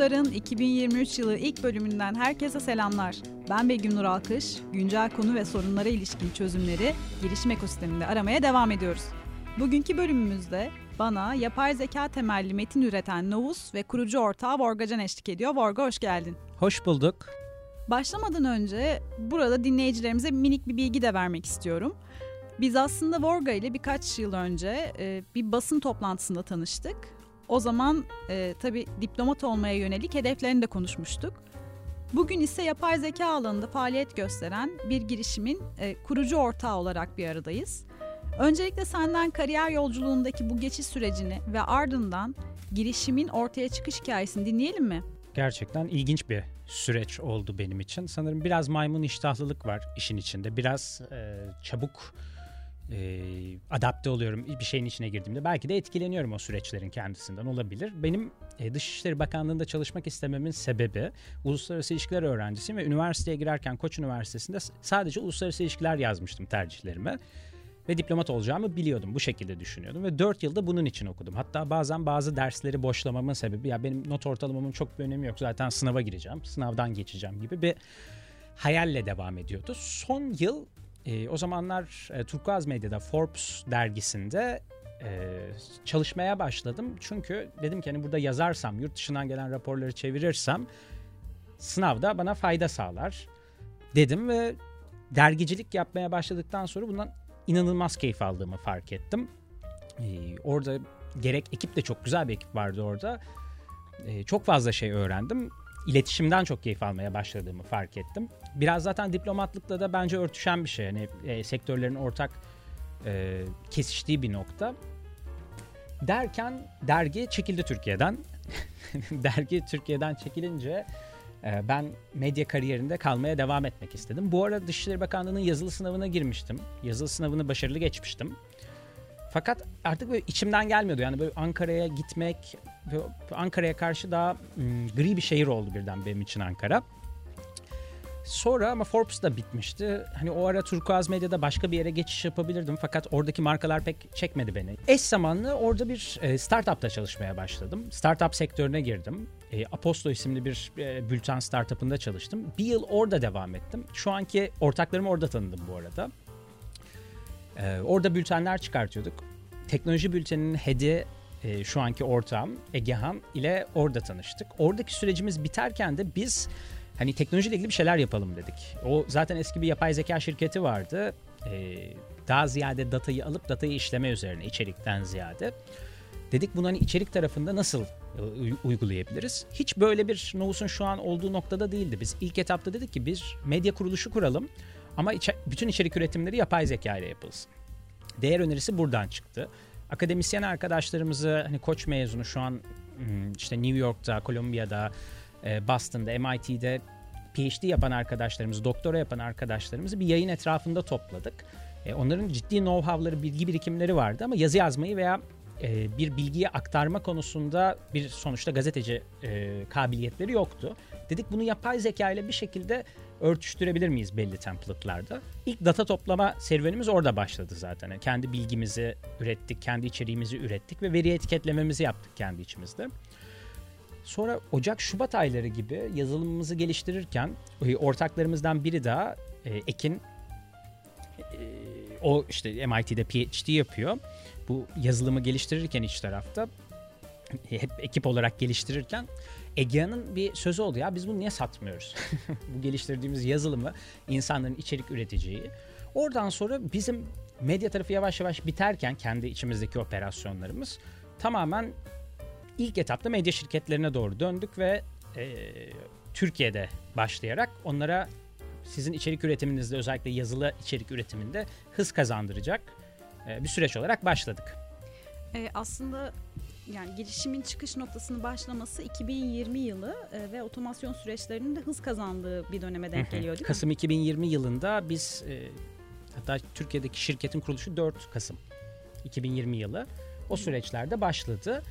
Muhtar'ın 2023 yılı ilk bölümünden herkese selamlar. Ben Begüm Nur Alkış. Güncel konu ve sorunlara ilişkin çözümleri girişim ekosisteminde aramaya devam ediyoruz. Bugünkü bölümümüzde bana yapay zeka temelli metin üreten Novus ve kurucu ortağı Vorgacan eşlik ediyor. Vorga hoş geldin. Hoş bulduk. Başlamadan önce burada dinleyicilerimize minik bir bilgi de vermek istiyorum. Biz aslında Vorga ile birkaç yıl önce e, bir basın toplantısında tanıştık. O zaman e, tabii diplomat olmaya yönelik hedeflerini de konuşmuştuk. Bugün ise yapay zeka alanında faaliyet gösteren bir girişimin e, kurucu ortağı olarak bir aradayız. Öncelikle senden kariyer yolculuğundaki bu geçiş sürecini ve ardından girişimin ortaya çıkış hikayesini dinleyelim mi? Gerçekten ilginç bir süreç oldu benim için. Sanırım biraz maymun iştahlılık var işin içinde. Biraz e, çabuk e, adapte oluyorum bir şeyin içine girdiğimde. Belki de etkileniyorum o süreçlerin kendisinden olabilir. Benim e, Dışişleri Bakanlığı'nda çalışmak istememin sebebi uluslararası ilişkiler öğrencisiyim ve üniversiteye girerken Koç Üniversitesi'nde sadece uluslararası ilişkiler yazmıştım tercihlerime. Ve diplomat olacağımı biliyordum. Bu şekilde düşünüyordum. Ve 4 yılda bunun için okudum. Hatta bazen bazı dersleri boşlamamın sebebi ya benim not ortalamamın çok bir önemi yok. Zaten sınava gireceğim. Sınavdan geçeceğim gibi bir hayalle devam ediyordu. Son yıl e, o zamanlar e, Turkuaz Medya'da Forbes dergisinde e, çalışmaya başladım. Çünkü dedim ki hani burada yazarsam, yurt dışından gelen raporları çevirirsem sınavda bana fayda sağlar dedim ve dergicilik yapmaya başladıktan sonra bundan inanılmaz keyif aldığımı fark ettim. Ee, orada gerek ekip de çok güzel bir ekip vardı orada. Ee, çok fazla şey öğrendim. İletişimden çok keyif almaya başladığımı fark ettim. Biraz zaten diplomatlıkla da bence örtüşen bir şey. Yani e, sektörlerin ortak e, kesiştiği bir nokta. Derken dergi çekildi Türkiye'den. dergi Türkiye'den çekilince e, ben medya kariyerinde kalmaya devam etmek istedim. Bu arada Dışişleri Bakanlığı'nın yazılı sınavına girmiştim. Yazılı sınavını başarılı geçmiştim. Fakat artık böyle içimden gelmiyordu. Yani böyle Ankara'ya gitmek, Ankara'ya karşı daha ım, gri bir şehir oldu birden benim için Ankara. Sonra ama Forbes da bitmişti. Hani o ara Turkuaz Medya'da başka bir yere geçiş yapabilirdim. Fakat oradaki markalar pek çekmedi beni. Eş zamanlı orada bir e, startupta çalışmaya başladım. Startup sektörüne girdim. E, Aposto isimli bir e, bülten startupında çalıştım. Bir yıl orada devam ettim. Şu anki ortaklarımı orada tanıdım bu arada. Orada bültenler çıkartıyorduk. Teknoloji bülteninin head'i şu anki ortağım Egehan ile orada tanıştık. Oradaki sürecimiz biterken de biz hani teknolojiyle ilgili bir şeyler yapalım dedik. O zaten eski bir yapay zeka şirketi vardı. Ee, daha ziyade datayı alıp datayı işleme üzerine içerikten ziyade. Dedik bunu hani içerik tarafında nasıl e, uygulayabiliriz? Hiç böyle bir Novus'un şu an olduğu noktada değildi. Biz ilk etapta dedik ki bir medya kuruluşu kuralım ama içe, bütün içerik üretimleri yapay zeka ile yapılsın. Değer önerisi buradan çıktı. Akademisyen arkadaşlarımızı hani koç mezunu şu an hmm, işte New York'ta, Kolombiya'da, Boston'da, MIT'de PhD yapan arkadaşlarımızı, doktora yapan arkadaşlarımızı bir yayın etrafında topladık. E, onların ciddi know-how'ları, bilgi birikimleri vardı ama yazı yazmayı veya e, bir bilgiyi aktarma konusunda bir sonuçta gazeteci kabiliyetleri yoktu. Dedik bunu yapay zeka ile bir şekilde örtüştürebilir miyiz belli template'larda? İlk data toplama serüvenimiz orada başladı zaten. Yani kendi bilgimizi ürettik, kendi içeriğimizi ürettik ve veri etiketlememizi yaptık kendi içimizde. Sonra Ocak Şubat ayları gibi yazılımımızı geliştirirken e, ortaklarımızdan biri daha e, Ekin e, o işte MIT'de PhD yapıyor. Bu yazılımı geliştirirken iç tarafta hep ekip olarak geliştirirken Egea'nın bir sözü oldu ya biz bunu niye satmıyoruz? Bu geliştirdiğimiz yazılımı insanların içerik üreteceği. Oradan sonra bizim medya tarafı yavaş yavaş biterken kendi içimizdeki operasyonlarımız tamamen ilk etapta medya şirketlerine doğru döndük ve e, Türkiye'de başlayarak onlara sizin içerik üretiminizde özellikle yazılı içerik üretiminde hız kazandıracak e, bir süreç olarak başladık. E, aslında yani girişimin çıkış noktasını başlaması 2020 yılı e, ve otomasyon süreçlerinin de hız kazandığı bir döneme denk geliyor değil Kasım mi? 2020 yılında biz e, hatta Türkiye'deki şirketin kuruluşu 4 Kasım 2020 yılı. O süreçlerde başladı.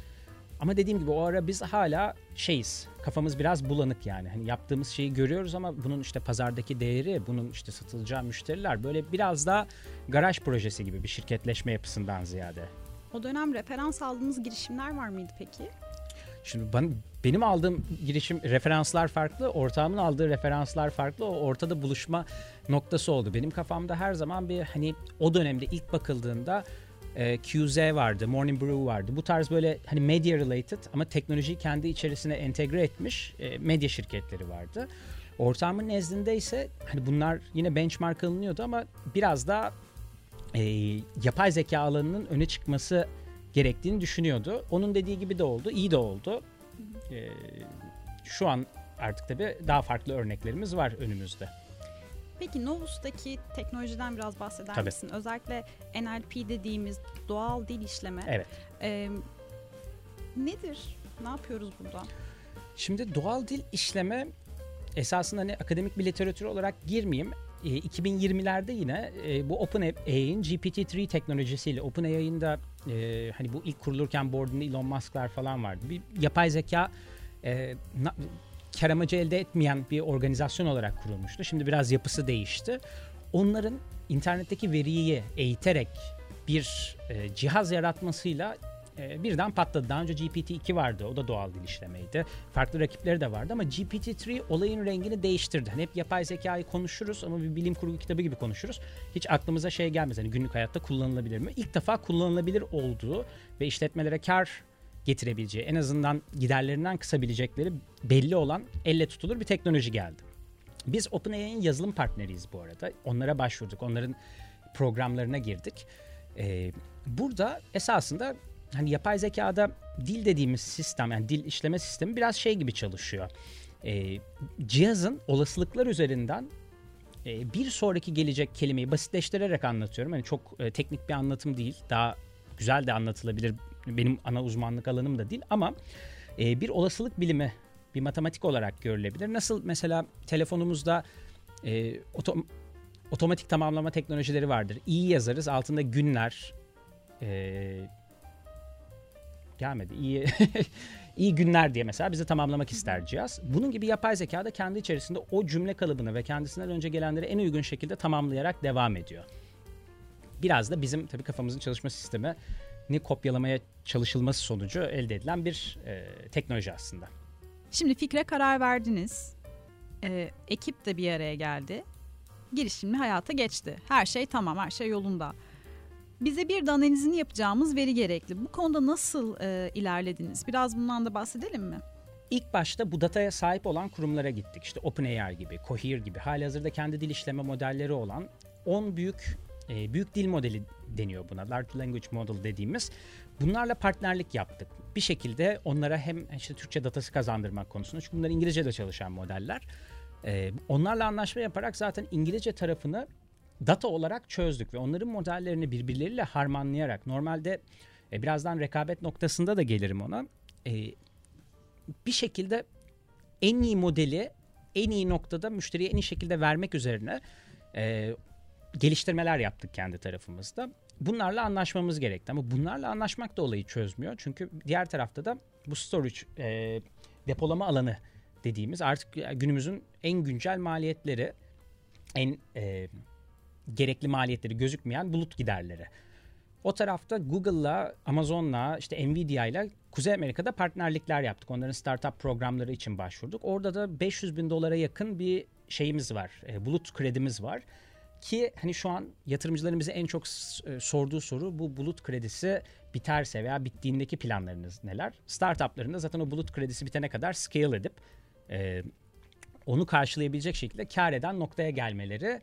Ama dediğim gibi o ara biz hala şeyiz. Kafamız biraz bulanık yani. Hani yaptığımız şeyi görüyoruz ama bunun işte pazardaki değeri, bunun işte satılacağı müşteriler böyle biraz daha garaj projesi gibi bir şirketleşme yapısından ziyade. O dönem referans aldığınız girişimler var mıydı peki? Şimdi ben, benim aldığım girişim referanslar farklı, ortağımın aldığı referanslar farklı. O ortada buluşma noktası oldu. Benim kafamda her zaman bir hani o dönemde ilk bakıldığında e, QZ vardı, Morning Brew vardı. Bu tarz böyle hani media related ama teknolojiyi kendi içerisine entegre etmiş e, medya şirketleri vardı. Ortağımın nezdinde ise hani bunlar yine benchmark alınıyordu ama biraz daha e, yapay zeka alanının öne çıkması gerektiğini düşünüyordu. Onun dediği gibi de oldu, iyi de oldu. E, şu an artık tabii daha farklı örneklerimiz var önümüzde. Peki Novus'taki teknolojiden biraz bahseder Tabii. misin? Özellikle NLP dediğimiz doğal dil işleme. Evet. Ee, nedir? Ne yapıyoruz burada? Şimdi doğal dil işleme esasında hani akademik bir literatür olarak girmeyeyim. E, 2020'lerde yine e, bu OpenAI'nin GPT-3 teknolojisiyle OpenAI'nin de e, hani bu ilk kurulurken board'unda Elon Musk'lar falan vardı. Bir yapay zeka e, na, kar amacı elde etmeyen bir organizasyon olarak kurulmuştu. Şimdi biraz yapısı değişti. Onların internetteki veriyi eğiterek bir e, cihaz yaratmasıyla e, birden patladı. Daha önce GPT-2 vardı. O da doğal dil işlemeydi. Farklı rakipleri de vardı ama GPT-3 olayın rengini değiştirdi. Hani hep yapay zekayı konuşuruz ama bir bilim kurgu kitabı gibi konuşuruz. Hiç aklımıza şey gelmez. Hani günlük hayatta kullanılabilir mi? İlk defa kullanılabilir olduğu ve işletmelere kar getirebileceği, en azından giderlerinden kısabilecekleri belli olan elle tutulur bir teknoloji geldi. Biz OpenAI'nin yazılım partneriyiz bu arada. Onlara başvurduk. Onların programlarına girdik. Ee, burada esasında hani yapay zekada dil dediğimiz sistem yani dil işleme sistemi biraz şey gibi çalışıyor. Ee, cihazın olasılıklar üzerinden e, bir sonraki gelecek kelimeyi basitleştirerek anlatıyorum. Hani çok e, teknik bir anlatım değil. Daha güzel de anlatılabilir. Benim ana uzmanlık alanım da değil ama e, bir olasılık bilimi bir matematik olarak görülebilir. Nasıl mesela telefonumuzda e, otom otomatik tamamlama teknolojileri vardır. İyi yazarız altında günler e, gelmedi. İyi iyi günler diye mesela bizi tamamlamak ister cihaz. Bunun gibi yapay zeka da kendi içerisinde o cümle kalıbını ve kendisinden önce gelenleri en uygun şekilde tamamlayarak devam ediyor. Biraz da bizim tabii kafamızın çalışma sistemi ni kopyalamaya çalışılması sonucu elde edilen bir e, teknoloji aslında. Şimdi fikre karar verdiniz. Ee, ekip de bir araya geldi. Girişimli hayata geçti. Her şey tamam, her şey yolunda. Bize bir de analizini yapacağımız veri gerekli. Bu konuda nasıl e, ilerlediniz? Biraz bundan da bahsedelim mi? İlk başta bu dataya sahip olan kurumlara gittik. İşte OpenAI gibi, Cohere gibi, hali hazırda kendi dil işleme modelleri olan 10 büyük e, büyük dil modeli deniyor buna. Large Language Model dediğimiz. Bunlarla partnerlik yaptık. Bir şekilde onlara hem işte Türkçe datası kazandırmak konusunda çünkü bunlar İngilizce'de çalışan modeller. E, onlarla anlaşma yaparak zaten İngilizce tarafını data olarak çözdük ve onların modellerini birbirleriyle harmanlayarak normalde e, birazdan rekabet noktasında da gelirim ona. E, bir şekilde en iyi modeli en iyi noktada müşteriye en iyi şekilde vermek üzerine e, geliştirmeler yaptık kendi tarafımızda. Bunlarla anlaşmamız gerekti ama bunlarla anlaşmak da olayı çözmüyor. Çünkü diğer tarafta da bu storage e, depolama alanı dediğimiz artık günümüzün en güncel maliyetleri en e, gerekli maliyetleri gözükmeyen bulut giderleri. O tarafta Google'la, Amazon'la, işte Nvidia'yla Kuzey Amerika'da partnerlikler yaptık. Onların startup programları için başvurduk. Orada da 500 bin dolara yakın bir şeyimiz var. E, bulut kredimiz var. Ki hani şu an yatırımcıların en çok e, sorduğu soru bu bulut kredisi biterse veya bittiğindeki planlarınız neler? Startupların zaten o bulut kredisi bitene kadar scale edip e, onu karşılayabilecek şekilde kar eden noktaya gelmeleri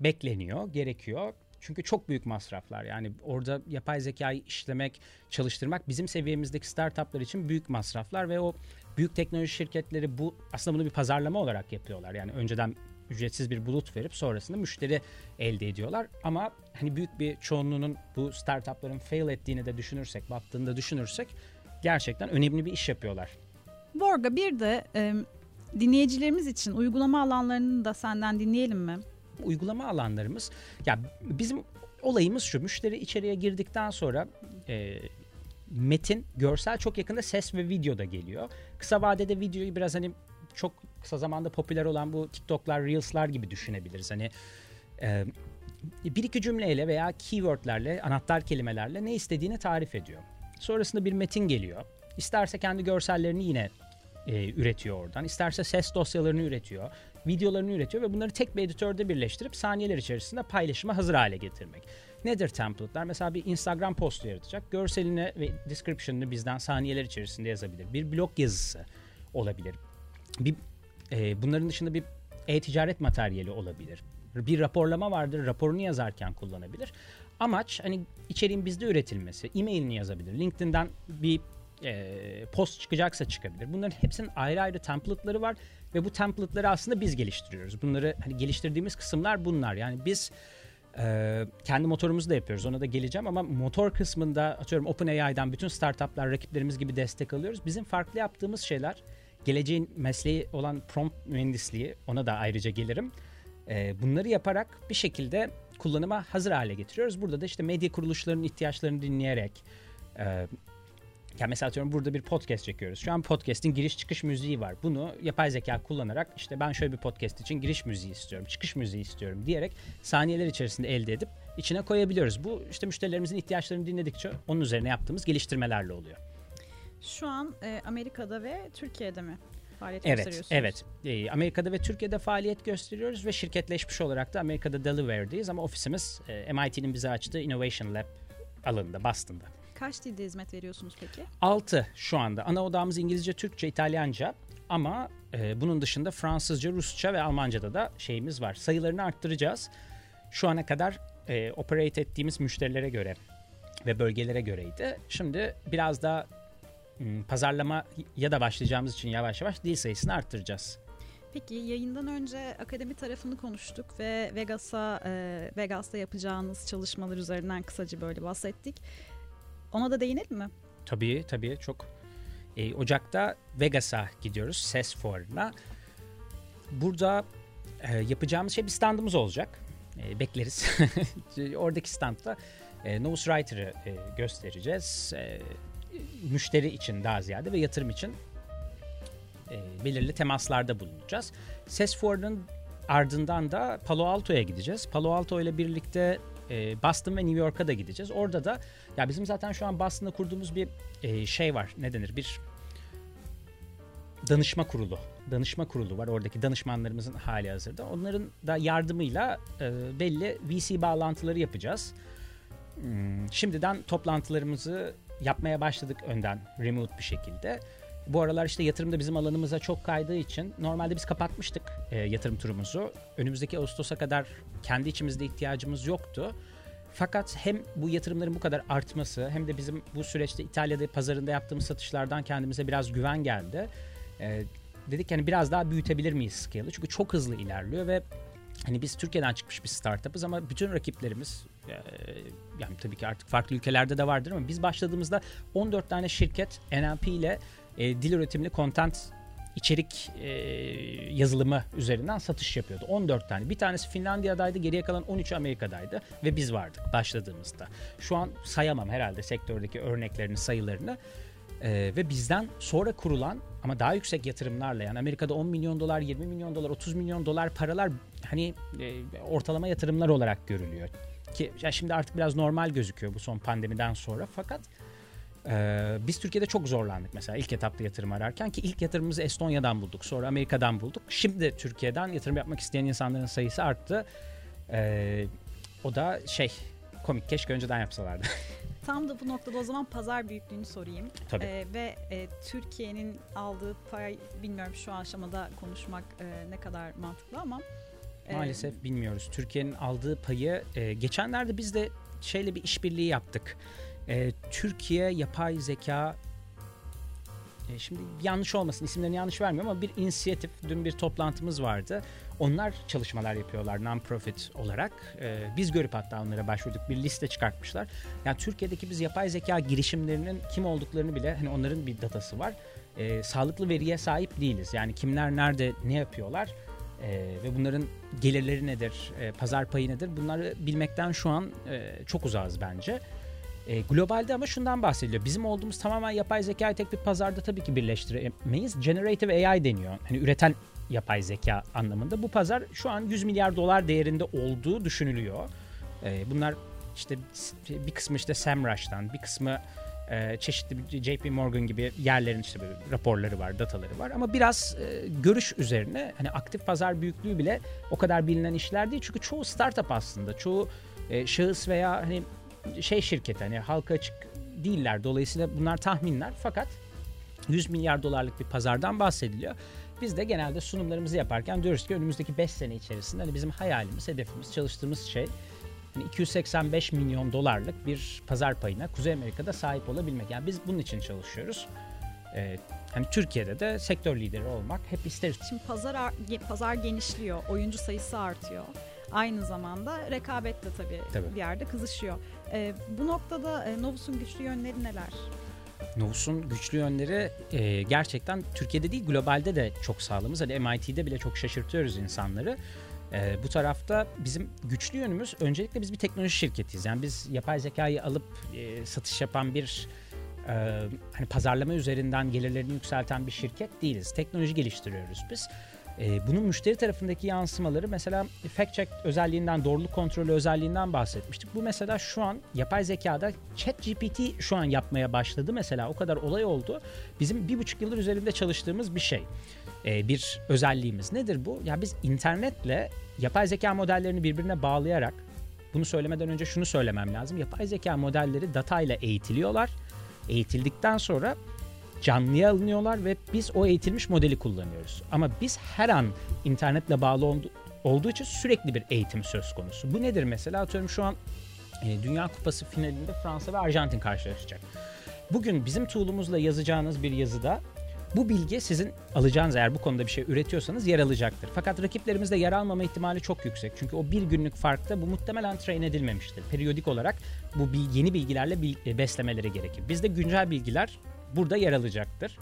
bekleniyor, gerekiyor. Çünkü çok büyük masraflar. Yani orada yapay zekayı işlemek, çalıştırmak bizim seviyemizdeki startuplar için büyük masraflar ve o büyük teknoloji şirketleri bu aslında bunu bir pazarlama olarak yapıyorlar. Yani önceden ücretsiz bir bulut verip sonrasında müşteri elde ediyorlar. Ama hani büyük bir çoğunluğunun bu startupların fail ettiğini de düşünürsek, battığını da düşünürsek gerçekten önemli bir iş yapıyorlar. Borga bir de e, dinleyicilerimiz için uygulama alanlarını da senden dinleyelim mi? Uygulama alanlarımız ya bizim olayımız şu müşteri içeriye girdikten sonra e, metin, görsel çok yakında ses ve video da geliyor. Kısa vadede videoyu biraz hani çok kısa zamanda popüler olan bu TikTok'lar, Reels'lar gibi düşünebiliriz. Hani e, bir iki cümleyle veya keywordlerle, anahtar kelimelerle ne istediğini tarif ediyor. Sonrasında bir metin geliyor. İsterse kendi görsellerini yine e, üretiyor oradan. İsterse ses dosyalarını üretiyor. Videolarını üretiyor ve bunları tek bir editörde birleştirip saniyeler içerisinde paylaşıma hazır hale getirmek. Nedir template'lar? Mesela bir Instagram postu yaratacak. Görselini ve description'ını bizden saniyeler içerisinde yazabilir. Bir blog yazısı olabilir. Bir e, bunların dışında bir e-ticaret materyali olabilir. Bir raporlama vardır. Raporunu yazarken kullanabilir. Amaç hani içeriğin bizde üretilmesi. E-mailini yazabilir. LinkedIn'den bir e, post çıkacaksa çıkabilir. Bunların hepsinin ayrı ayrı template'ları var ve bu template'ları aslında biz geliştiriyoruz. Bunları hani geliştirdiğimiz kısımlar bunlar. Yani biz e, kendi motorumuzu da yapıyoruz. Ona da geleceğim ama motor kısmında atıyorum OpenAI'dan bütün startuplar rakiplerimiz gibi destek alıyoruz. Bizim farklı yaptığımız şeyler geleceğin mesleği olan prompt mühendisliği ona da ayrıca gelirim. E, bunları yaparak bir şekilde kullanıma hazır hale getiriyoruz. Burada da işte medya kuruluşlarının ihtiyaçlarını dinleyerek e, yani mesela atıyorum burada bir podcast çekiyoruz. Şu an podcast'in giriş çıkış müziği var. Bunu yapay zeka kullanarak işte ben şöyle bir podcast için giriş müziği istiyorum, çıkış müziği istiyorum diyerek saniyeler içerisinde elde edip içine koyabiliyoruz. Bu işte müşterilerimizin ihtiyaçlarını dinledikçe onun üzerine yaptığımız geliştirmelerle oluyor. Şu an e, Amerika'da ve Türkiye'de mi faaliyet evet, gösteriyorsunuz? Evet, e, Amerika'da ve Türkiye'de faaliyet gösteriyoruz ve şirketleşmiş olarak da Amerika'da Delaware'deyiz ama ofisimiz e, MIT'nin bize açtığı Innovation Lab alanında, Boston'da. Kaç dilde hizmet veriyorsunuz peki? 6 şu anda. Ana odamız İngilizce, Türkçe, İtalyanca ama e, bunun dışında Fransızca, Rusça ve Almanca'da da şeyimiz var. Sayılarını arttıracağız. Şu ana kadar e, operate ettiğimiz müşterilere göre ve bölgelere göreydi. Şimdi biraz daha m, pazarlama ya da başlayacağımız için yavaş yavaş dil sayısını arttıracağız. Peki yayından önce akademi tarafını konuştuk ve Vegas'a e, Vegas'ta yapacağınız çalışmalar üzerinden kısaca böyle bahsettik. Ona da değinelim mi? Tabii tabii çok. E, Ocak'ta Vegas'a gidiyoruz ses fuarına. Burada e, yapacağımız şey bir standımız olacak. E, bekleriz. Oradaki standta e, Novus Writer'ı e, göstereceğiz. E, müşteri için daha ziyade ve yatırım için e, belirli temaslarda bulunacağız. Ses fuarının ardından da Palo Alto'ya gideceğiz. Palo Alto ile birlikte e, Boston ve New York'a da gideceğiz. Orada da ya bizim zaten şu an Boston'da kurduğumuz bir e, şey var. Ne denir? Bir danışma kurulu. Danışma kurulu var. Oradaki danışmanlarımızın hali hazırda. Onların da yardımıyla e, belli VC bağlantıları yapacağız. Hmm, şimdiden toplantılarımızı yapmaya başladık önden remote bir şekilde. Bu aralar işte yatırım da bizim alanımıza çok kaydığı için normalde biz kapatmıştık e, yatırım turumuzu. Önümüzdeki Ağustos'a kadar kendi içimizde ihtiyacımız yoktu. Fakat hem bu yatırımların bu kadar artması hem de bizim bu süreçte İtalya'da pazarında yaptığımız satışlardan kendimize biraz güven geldi. E, dedik hani biraz daha büyütebilir miyiz scale'ı? Çünkü çok hızlı ilerliyor ve hani biz Türkiye'den çıkmış bir startup'ız ama bütün rakiplerimiz yani tabii ki artık farklı ülkelerde de vardır ama biz başladığımızda 14 tane şirket NLP ile e, dil üretimli content içerik e, yazılımı üzerinden satış yapıyordu. 14 tane. Bir tanesi Finlandiya'daydı, geriye kalan 13 Amerika'daydı ve biz vardık başladığımızda. Şu an sayamam herhalde sektördeki örneklerini, sayılarını. E, ve bizden sonra kurulan ama daha yüksek yatırımlarla yani Amerika'da 10 milyon dolar, 20 milyon dolar, 30 milyon dolar paralar hani e, ortalama yatırımlar olarak görülüyor. Ki ya şimdi artık biraz normal gözüküyor bu son pandemiden sonra fakat ee, biz Türkiye'de çok zorlandık mesela ilk etapta yatırım ararken ki ilk yatırımımızı Estonya'dan bulduk sonra Amerika'dan bulduk. Şimdi Türkiye'den yatırım yapmak isteyen insanların sayısı arttı. Ee, o da şey komik keşke önceden yapsalardı. Tam da bu noktada o zaman pazar büyüklüğünü sorayım. Tabii. Ee, ve e, Türkiye'nin aldığı pay bilmiyorum şu aşamada konuşmak e, ne kadar mantıklı ama e, maalesef bilmiyoruz. Türkiye'nin aldığı payı e, geçenlerde biz de şeyle bir işbirliği yaptık. E, Türkiye Yapay Zeka e, şimdi yanlış olmasın isimlerini yanlış vermiyorum ama bir inisiyatif dün bir toplantımız vardı. Onlar çalışmalar yapıyorlar non-profit olarak. E, biz görüp hatta onlara başvurduk bir liste çıkartmışlar. Yani Türkiye'deki biz yapay zeka girişimlerinin kim olduklarını bile hani onların bir datası var. E, sağlıklı veriye sahip değiliz. Yani kimler nerede ne yapıyorlar e, ve bunların gelirleri nedir, e, pazar payı nedir bunları bilmekten şu an e, çok uzağız bence. E, globalde ama şundan bahsediliyor. Bizim olduğumuz tamamen yapay zekayı tek bir pazarda tabii ki birleştiremeyiz. Generative AI deniyor. Hani üreten yapay zeka anlamında. Bu pazar şu an 100 milyar dolar değerinde olduğu düşünülüyor. E, bunlar işte bir kısmı işte SEMrush'tan, bir kısmı e, çeşitli JP Morgan gibi yerlerin işte böyle raporları var, dataları var ama biraz e, görüş üzerine hani aktif pazar büyüklüğü bile o kadar bilinen işler değil. Çünkü çoğu startup aslında. Çoğu e, şahıs veya hani şey şirket hani halka açık değiller. Dolayısıyla bunlar tahminler fakat 100 milyar dolarlık bir pazardan bahsediliyor. Biz de genelde sunumlarımızı yaparken diyoruz ki önümüzdeki 5 sene içerisinde hani bizim hayalimiz, hedefimiz, çalıştığımız şey yani 285 milyon dolarlık bir pazar payına Kuzey Amerika'da sahip olabilmek. Yani biz bunun için çalışıyoruz. Ee, hani Türkiye'de de sektör lideri olmak hep isteriz. Şimdi pazar pazar genişliyor, oyuncu sayısı artıyor. Aynı zamanda rekabet de tabii, tabii. bir yerde kızışıyor. Ee, bu noktada e, Novus'un güçlü yönleri neler? Novus'un güçlü yönleri e, gerçekten Türkiye'de değil globalde de çok sağlamız. Hani MIT'de bile çok şaşırtıyoruz insanları. E, bu tarafta bizim güçlü yönümüz öncelikle biz bir teknoloji şirketiyiz. Yani biz yapay zekayı alıp e, satış yapan bir e, hani pazarlama üzerinden gelirlerini yükselten bir şirket değiliz. Teknoloji geliştiriyoruz biz. E, bunun müşteri tarafındaki yansımaları mesela fact check özelliğinden, doğruluk kontrolü özelliğinden bahsetmiştik. Bu mesela şu an yapay zekada chat GPT şu an yapmaya başladı mesela o kadar olay oldu. Bizim bir buçuk yıldır üzerinde çalıştığımız bir şey. E, bir özelliğimiz nedir bu? Ya biz internetle yapay zeka modellerini birbirine bağlayarak bunu söylemeden önce şunu söylemem lazım. Yapay zeka modelleri data ile eğitiliyorlar. Eğitildikten sonra canlıya alınıyorlar ve biz o eğitilmiş modeli kullanıyoruz. Ama biz her an internetle bağlı oldu, olduğu için sürekli bir eğitim söz konusu. Bu nedir mesela? Atıyorum şu an e, Dünya Kupası finalinde Fransa ve Arjantin karşılaşacak. Bugün bizim tool'umuzla yazacağınız bir yazıda bu bilgi sizin alacağınız eğer bu konuda bir şey üretiyorsanız yer alacaktır. Fakat rakiplerimizde yer almama ihtimali çok yüksek. Çünkü o bir günlük farkta bu muhtemelen train edilmemiştir. Periyodik olarak bu yeni bilgilerle beslemeleri gerekir. Bizde güncel bilgiler burada yer alacaktır.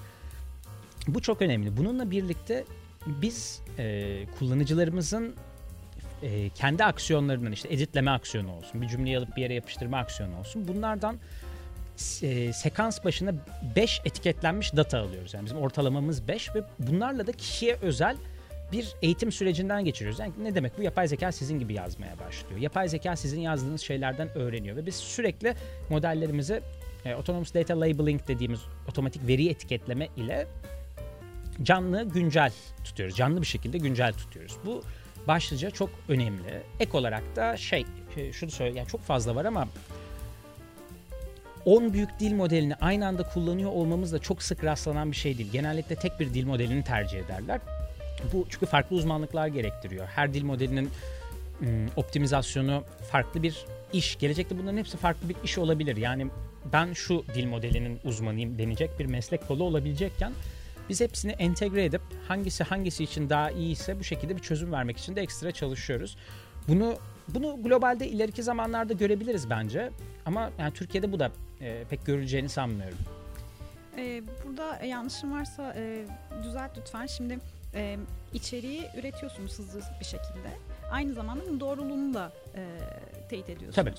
Bu çok önemli. Bununla birlikte biz e, kullanıcılarımızın e, kendi aksiyonlarından işte editleme aksiyonu olsun, bir cümleyi alıp bir yere yapıştırma aksiyonu olsun. Bunlardan e, sekans başına 5 etiketlenmiş data alıyoruz. Yani bizim ortalamamız 5 ve bunlarla da kişiye özel bir eğitim sürecinden geçiriyoruz. Yani ne demek bu? Yapay zeka sizin gibi yazmaya başlıyor. Yapay zeka sizin yazdığınız şeylerden öğreniyor ve biz sürekli modellerimizi e, Autonomous Data Labeling dediğimiz otomatik veri etiketleme ile canlı güncel tutuyoruz. Canlı bir şekilde güncel tutuyoruz. Bu başlıca çok önemli. Ek olarak da şey, e, şunu söyle, yani çok fazla var ama 10 büyük dil modelini aynı anda kullanıyor olmamız da çok sık rastlanan bir şey değil. Genellikle tek bir dil modelini tercih ederler. Bu çünkü farklı uzmanlıklar gerektiriyor. Her dil modelinin optimizasyonu farklı bir iş. Gelecekte bunların hepsi farklı bir iş olabilir. Yani ben şu dil modelinin uzmanıyım denecek bir meslek kolu olabilecekken biz hepsini entegre edip hangisi hangisi için daha iyiyse bu şekilde bir çözüm vermek için de ekstra çalışıyoruz. Bunu bunu globalde ileriki zamanlarda görebiliriz bence. Ama yani Türkiye'de bu da e, pek görüleceğini sanmıyorum. Ee, burada yanlışım varsa e, düzelt lütfen. Şimdi e, içeriği üretiyorsunuz hızlı bir şekilde. Aynı zamanda bunun doğruluğunu da e, teyit ediyorsunuz. Tabii.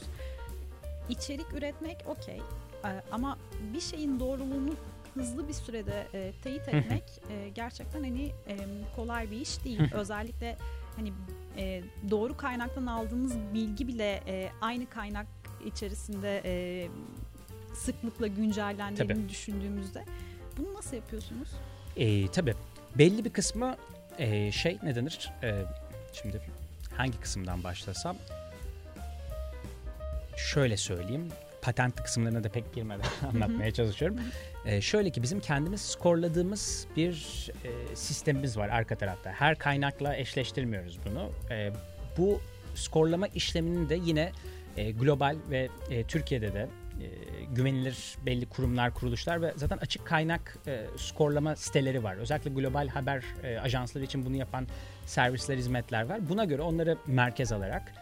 İçerik üretmek okey. E, ama bir şeyin doğruluğunu hızlı bir sürede e, teyit etmek e, gerçekten hani e, kolay bir iş değil. Özellikle hani e, doğru kaynaktan aldığınız bilgi bile e, aynı kaynak içerisinde e, sıklıkla güncellendiğini tabii. düşündüğümüzde bunu nasıl yapıyorsunuz? E, tabii. Belli bir kısmı e, şey ne denir? E, şimdi hangi kısımdan başlasam? Şöyle söyleyeyim. Patent kısımlarına da pek girmeden anlatmaya çalışıyorum. Ee, şöyle ki bizim kendimiz skorladığımız bir e, sistemimiz var arka tarafta. Her kaynakla eşleştirmiyoruz bunu. E, bu skorlama işleminin de yine e, global ve e, Türkiye'de de e, güvenilir belli kurumlar, kuruluşlar ve zaten açık kaynak e, skorlama siteleri var. Özellikle global haber e, ajansları için bunu yapan servisler, hizmetler var. Buna göre onları merkez alarak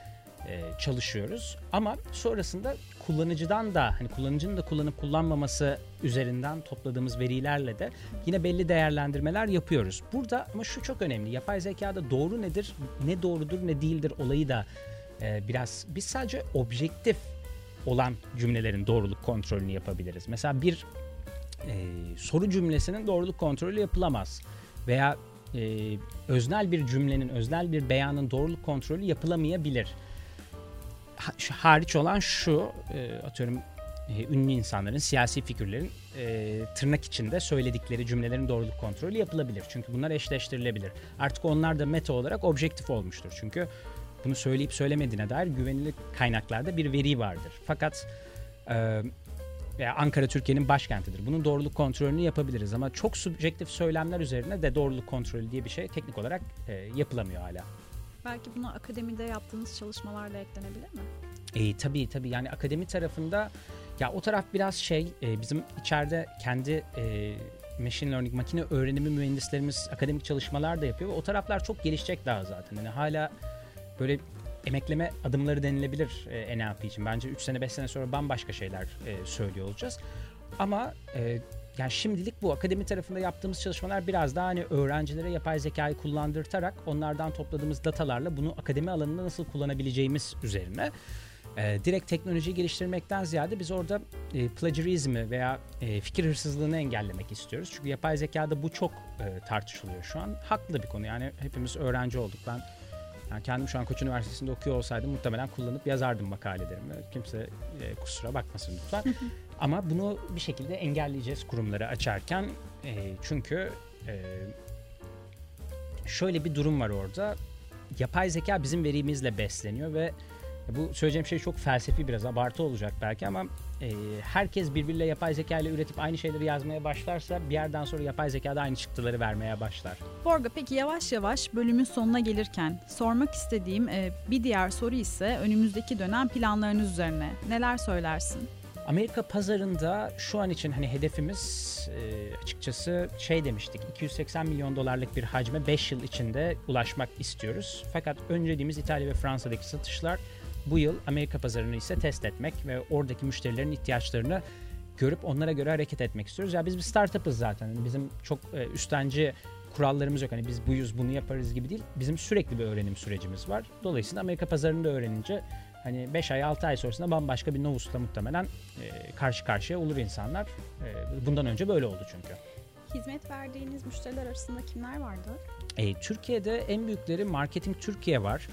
e, çalışıyoruz. Ama sonrasında kullanıcıdan da hani kullanıcının da kullanıp kullanmaması üzerinden topladığımız verilerle de yine belli değerlendirmeler yapıyoruz. Burada ama şu çok önemli. Yapay zekada doğru nedir, ne doğrudur, ne değildir olayı da e, biraz biz sadece objektif olan cümlelerin doğruluk kontrolünü yapabiliriz. Mesela bir e, soru cümlesinin doğruluk kontrolü yapılamaz veya e, öznel bir cümlenin, öznel bir beyanın doğruluk kontrolü yapılamayabilir. Ha, hariç olan şu, e, atıyorum e, ünlü insanların, siyasi figürlerin e, tırnak içinde söyledikleri cümlelerin doğruluk kontrolü yapılabilir. Çünkü bunlar eşleştirilebilir. Artık onlar da meta olarak objektif olmuştur. Çünkü bunu söyleyip söylemediğine dair güvenilir kaynaklarda bir veri vardır. Fakat e, Ankara Türkiye'nin başkentidir. Bunun doğruluk kontrolünü yapabiliriz ama çok subjektif söylemler üzerine de doğruluk kontrolü diye bir şey teknik olarak e, yapılamıyor hala. Belki buna akademide yaptığınız çalışmalarla eklenebilir mi? E, tabii tabii yani akademi tarafında ya o taraf biraz şey e, bizim içeride kendi e, machine learning makine öğrenimi mühendislerimiz akademik çalışmalar da yapıyor ve o taraflar çok gelişecek daha zaten. Yani hala böyle emekleme adımları denilebilir e, NLP için. Bence 3 sene 5 sene sonra bambaşka şeyler e, söylüyor olacağız. Ama e, yani şimdilik bu akademi tarafında yaptığımız çalışmalar biraz daha hani öğrencilere yapay zekayı kullandırtarak onlardan topladığımız datalarla bunu akademi alanında nasıl kullanabileceğimiz üzerine. E, direkt teknoloji geliştirmekten ziyade biz orada e, plagiarizmi veya e, fikir hırsızlığını engellemek istiyoruz. Çünkü yapay zekada bu çok e, tartışılıyor şu an. Haklı bir konu yani hepimiz öğrenci olduk. Ben yani kendim şu an Koç Üniversitesi'nde okuyor olsaydım muhtemelen kullanıp yazardım makalelerimi. Kimse e, kusura bakmasın lütfen. Ama bunu bir şekilde engelleyeceğiz kurumları açarken. E, çünkü e, şöyle bir durum var orada. Yapay zeka bizim verimizle besleniyor ve bu söyleyeceğim şey çok felsefi biraz abartı olacak belki ama e, herkes birbiriyle yapay zeka ile üretip aynı şeyleri yazmaya başlarsa bir yerden sonra yapay zeka da aynı çıktıları vermeye başlar. Borga peki yavaş yavaş bölümün sonuna gelirken sormak istediğim e, bir diğer soru ise önümüzdeki dönem planlarınız üzerine. Neler söylersin? Amerika pazarında şu an için hani hedefimiz e, açıkçası şey demiştik 280 milyon dolarlık bir hacme 5 yıl içinde ulaşmak istiyoruz. Fakat önceliğimiz İtalya ve Fransa'daki satışlar bu yıl Amerika pazarını ise test etmek ve oradaki müşterilerin ihtiyaçlarını görüp onlara göre hareket etmek istiyoruz. Ya biz bir startup'ız zaten. Yani bizim çok e, üstenci kurallarımız yok. Hani biz buyuz bunu yaparız gibi değil. Bizim sürekli bir öğrenim sürecimiz var. Dolayısıyla Amerika pazarını da öğrenince hani 5 ay 6 ay sonrasında bambaşka bir Novus'la muhtemelen e, karşı karşıya olur insanlar. E, bundan önce böyle oldu çünkü. Hizmet verdiğiniz müşteriler arasında kimler vardı? E, Türkiye'de en büyükleri Marketing Türkiye var.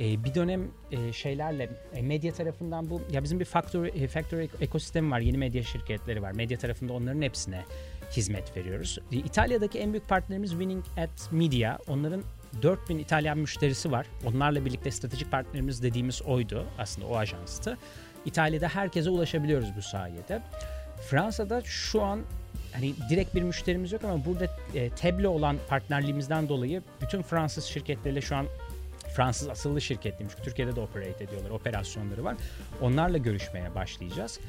E, bir dönem e, şeylerle e, medya tarafından bu ya bizim bir factory, e, factory ekosistemi var. Yeni medya şirketleri var. Medya tarafında onların hepsine hizmet veriyoruz. İtalya'daki en büyük partnerimiz Winning at Media. Onların 4000 İtalyan müşterisi var. Onlarla birlikte stratejik partnerimiz dediğimiz oydu. Aslında o ajanstı. İtalya'da herkese ulaşabiliyoruz bu sayede. Fransa'da şu an hani direkt bir müşterimiz yok ama burada e, Teble olan partnerliğimizden dolayı bütün Fransız şirketleriyle şu an Fransız asıllı şirketliymiş. Türkiye'de de operate ediyorlar. Operasyonları var. Onlarla görüşmeye başlayacağız.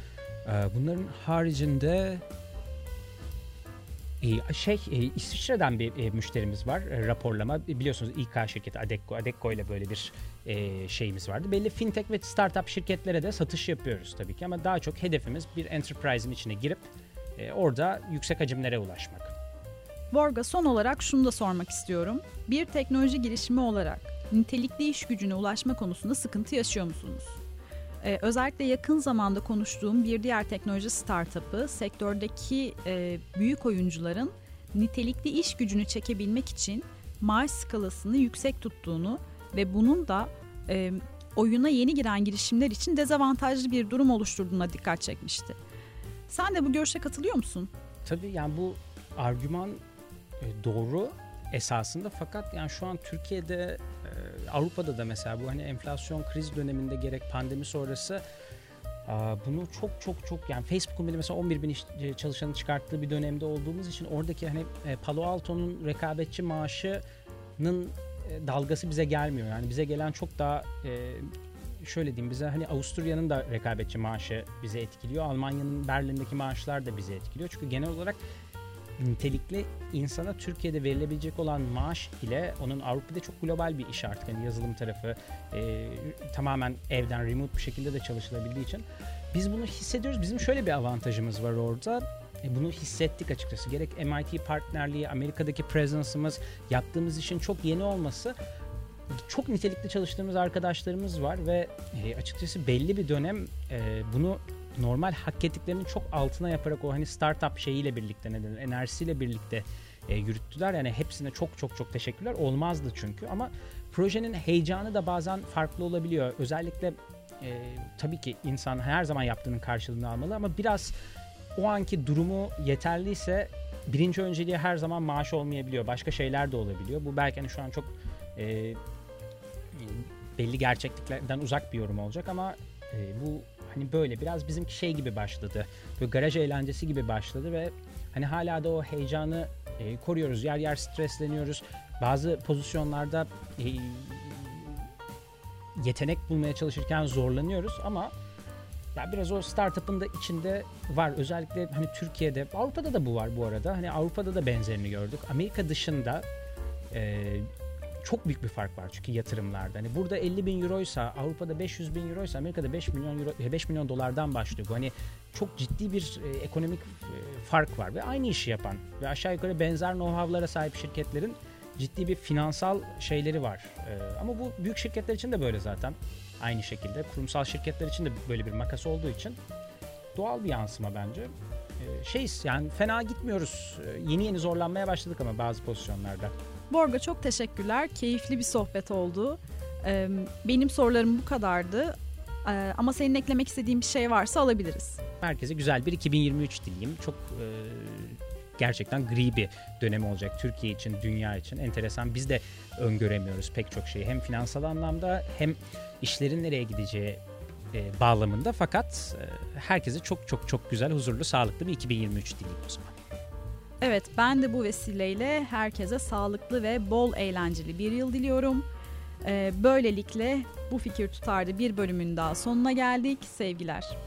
Ee, bunların haricinde e, şey e, İsviçre'den bir e, müşterimiz var raporlama biliyorsunuz İK şirketi Adecco Adecco ile böyle bir şeyimiz vardı. Belli fintech ve startup şirketlere de satış yapıyoruz tabii ki ama daha çok hedefimiz bir enterprise'in içine girip orada yüksek hacimlere ulaşmak. Borga son olarak şunu da sormak istiyorum. Bir teknoloji girişimi olarak nitelikli iş gücüne ulaşma konusunda sıkıntı yaşıyor musunuz? Ee, özellikle yakın zamanda konuştuğum bir diğer teknoloji startup'ı sektördeki e, büyük oyuncuların nitelikli iş gücünü çekebilmek için maaş skalasını yüksek tuttuğunu ve bunun da e, oyuna yeni giren girişimler için dezavantajlı bir durum oluşturduğuna dikkat çekmişti. Sen de bu görüşe katılıyor musun? Tabii yani bu argüman doğru esasında fakat yani şu an Türkiye'de e, Avrupa'da da mesela bu hani enflasyon kriz döneminde gerek pandemi sonrası bunu çok çok çok yani Facebook'un bile mesela 11 bin e, çalışanı çıkarttığı bir dönemde olduğumuz için oradaki hani e, Palo Alto'nun rekabetçi maaşının dalgası bize gelmiyor. Yani bize gelen çok daha şöyle diyeyim bize hani Avusturya'nın da rekabetçi maaşı bize etkiliyor. Almanya'nın Berlin'deki maaşlar da bize etkiliyor. Çünkü genel olarak nitelikli insana Türkiye'de verilebilecek olan maaş ile onun Avrupa'da çok global bir iş artık. Yani yazılım tarafı e, tamamen evden remote bir şekilde de çalışılabildiği için biz bunu hissediyoruz. Bizim şöyle bir avantajımız var orada. E, bunu hissettik açıkçası. Gerek MIT partnerliği, Amerika'daki presence'ımız, yaptığımız işin çok yeni olması çok nitelikli çalıştığımız arkadaşlarımız var ve e, açıkçası belli bir dönem e, bunu normal hak ettiklerinin çok altına yaparak o hani startup şeyiyle birlikte ne denir enerjisiyle birlikte e, yürüttüler. Yani hepsine çok çok çok teşekkürler. Olmazdı çünkü ama projenin heyecanı da bazen farklı olabiliyor. Özellikle e, tabii ki insan her zaman yaptığının karşılığını almalı ama biraz o anki durumu yeterliyse birinci önceliği her zaman maaş olmayabiliyor. Başka şeyler de olabiliyor. Bu belki hani şu an çok e, belli gerçekliklerden uzak bir yorum olacak ama e, bu hani böyle biraz bizimki şey gibi başladı. Böyle garaj eğlencesi gibi başladı ve hani hala da o heyecanı e, koruyoruz. Yer yer stresleniyoruz. Bazı pozisyonlarda e, yetenek bulmaya çalışırken zorlanıyoruz ama ya biraz o startup'ın da içinde var. Özellikle hani Türkiye'de, Avrupa'da da bu var bu arada. Hani Avrupa'da da benzerini gördük. Amerika dışında e, çok büyük bir fark var çünkü yatırımlarda. Hani burada 50 bin euroysa Avrupa'da 500 bin euroysa Amerika'da 5 milyon euro 5 milyon dolardan başlıyor. Bu hani çok ciddi bir e, ekonomik e, fark var ve aynı işi yapan ve aşağı yukarı benzer know-how'lara sahip şirketlerin ciddi bir finansal şeyleri var. E, ama bu büyük şirketler için de böyle zaten. Aynı şekilde kurumsal şirketler için de böyle bir makas olduğu için doğal bir yansıma bence. E, şeyiz yani fena gitmiyoruz. E, yeni yeni zorlanmaya başladık ama bazı pozisyonlarda. Borga çok teşekkürler. Keyifli bir sohbet oldu. E, benim sorularım bu kadardı. Ama senin eklemek istediğin bir şey varsa alabiliriz. Herkese güzel bir 2023 dileyim. Çok e, gerçekten gri bir dönem olacak Türkiye için, dünya için. Enteresan. Biz de öngöremiyoruz pek çok şeyi. Hem finansal anlamda hem işlerin nereye gideceği e, bağlamında. Fakat e, herkese çok çok çok güzel, huzurlu, sağlıklı bir 2023 dileyim o zaman. Evet, ben de bu vesileyle herkese sağlıklı ve bol eğlenceli bir yıl diliyorum. Böylelikle bu fikir tutardı bir bölümün daha sonuna geldik. Sevgiler.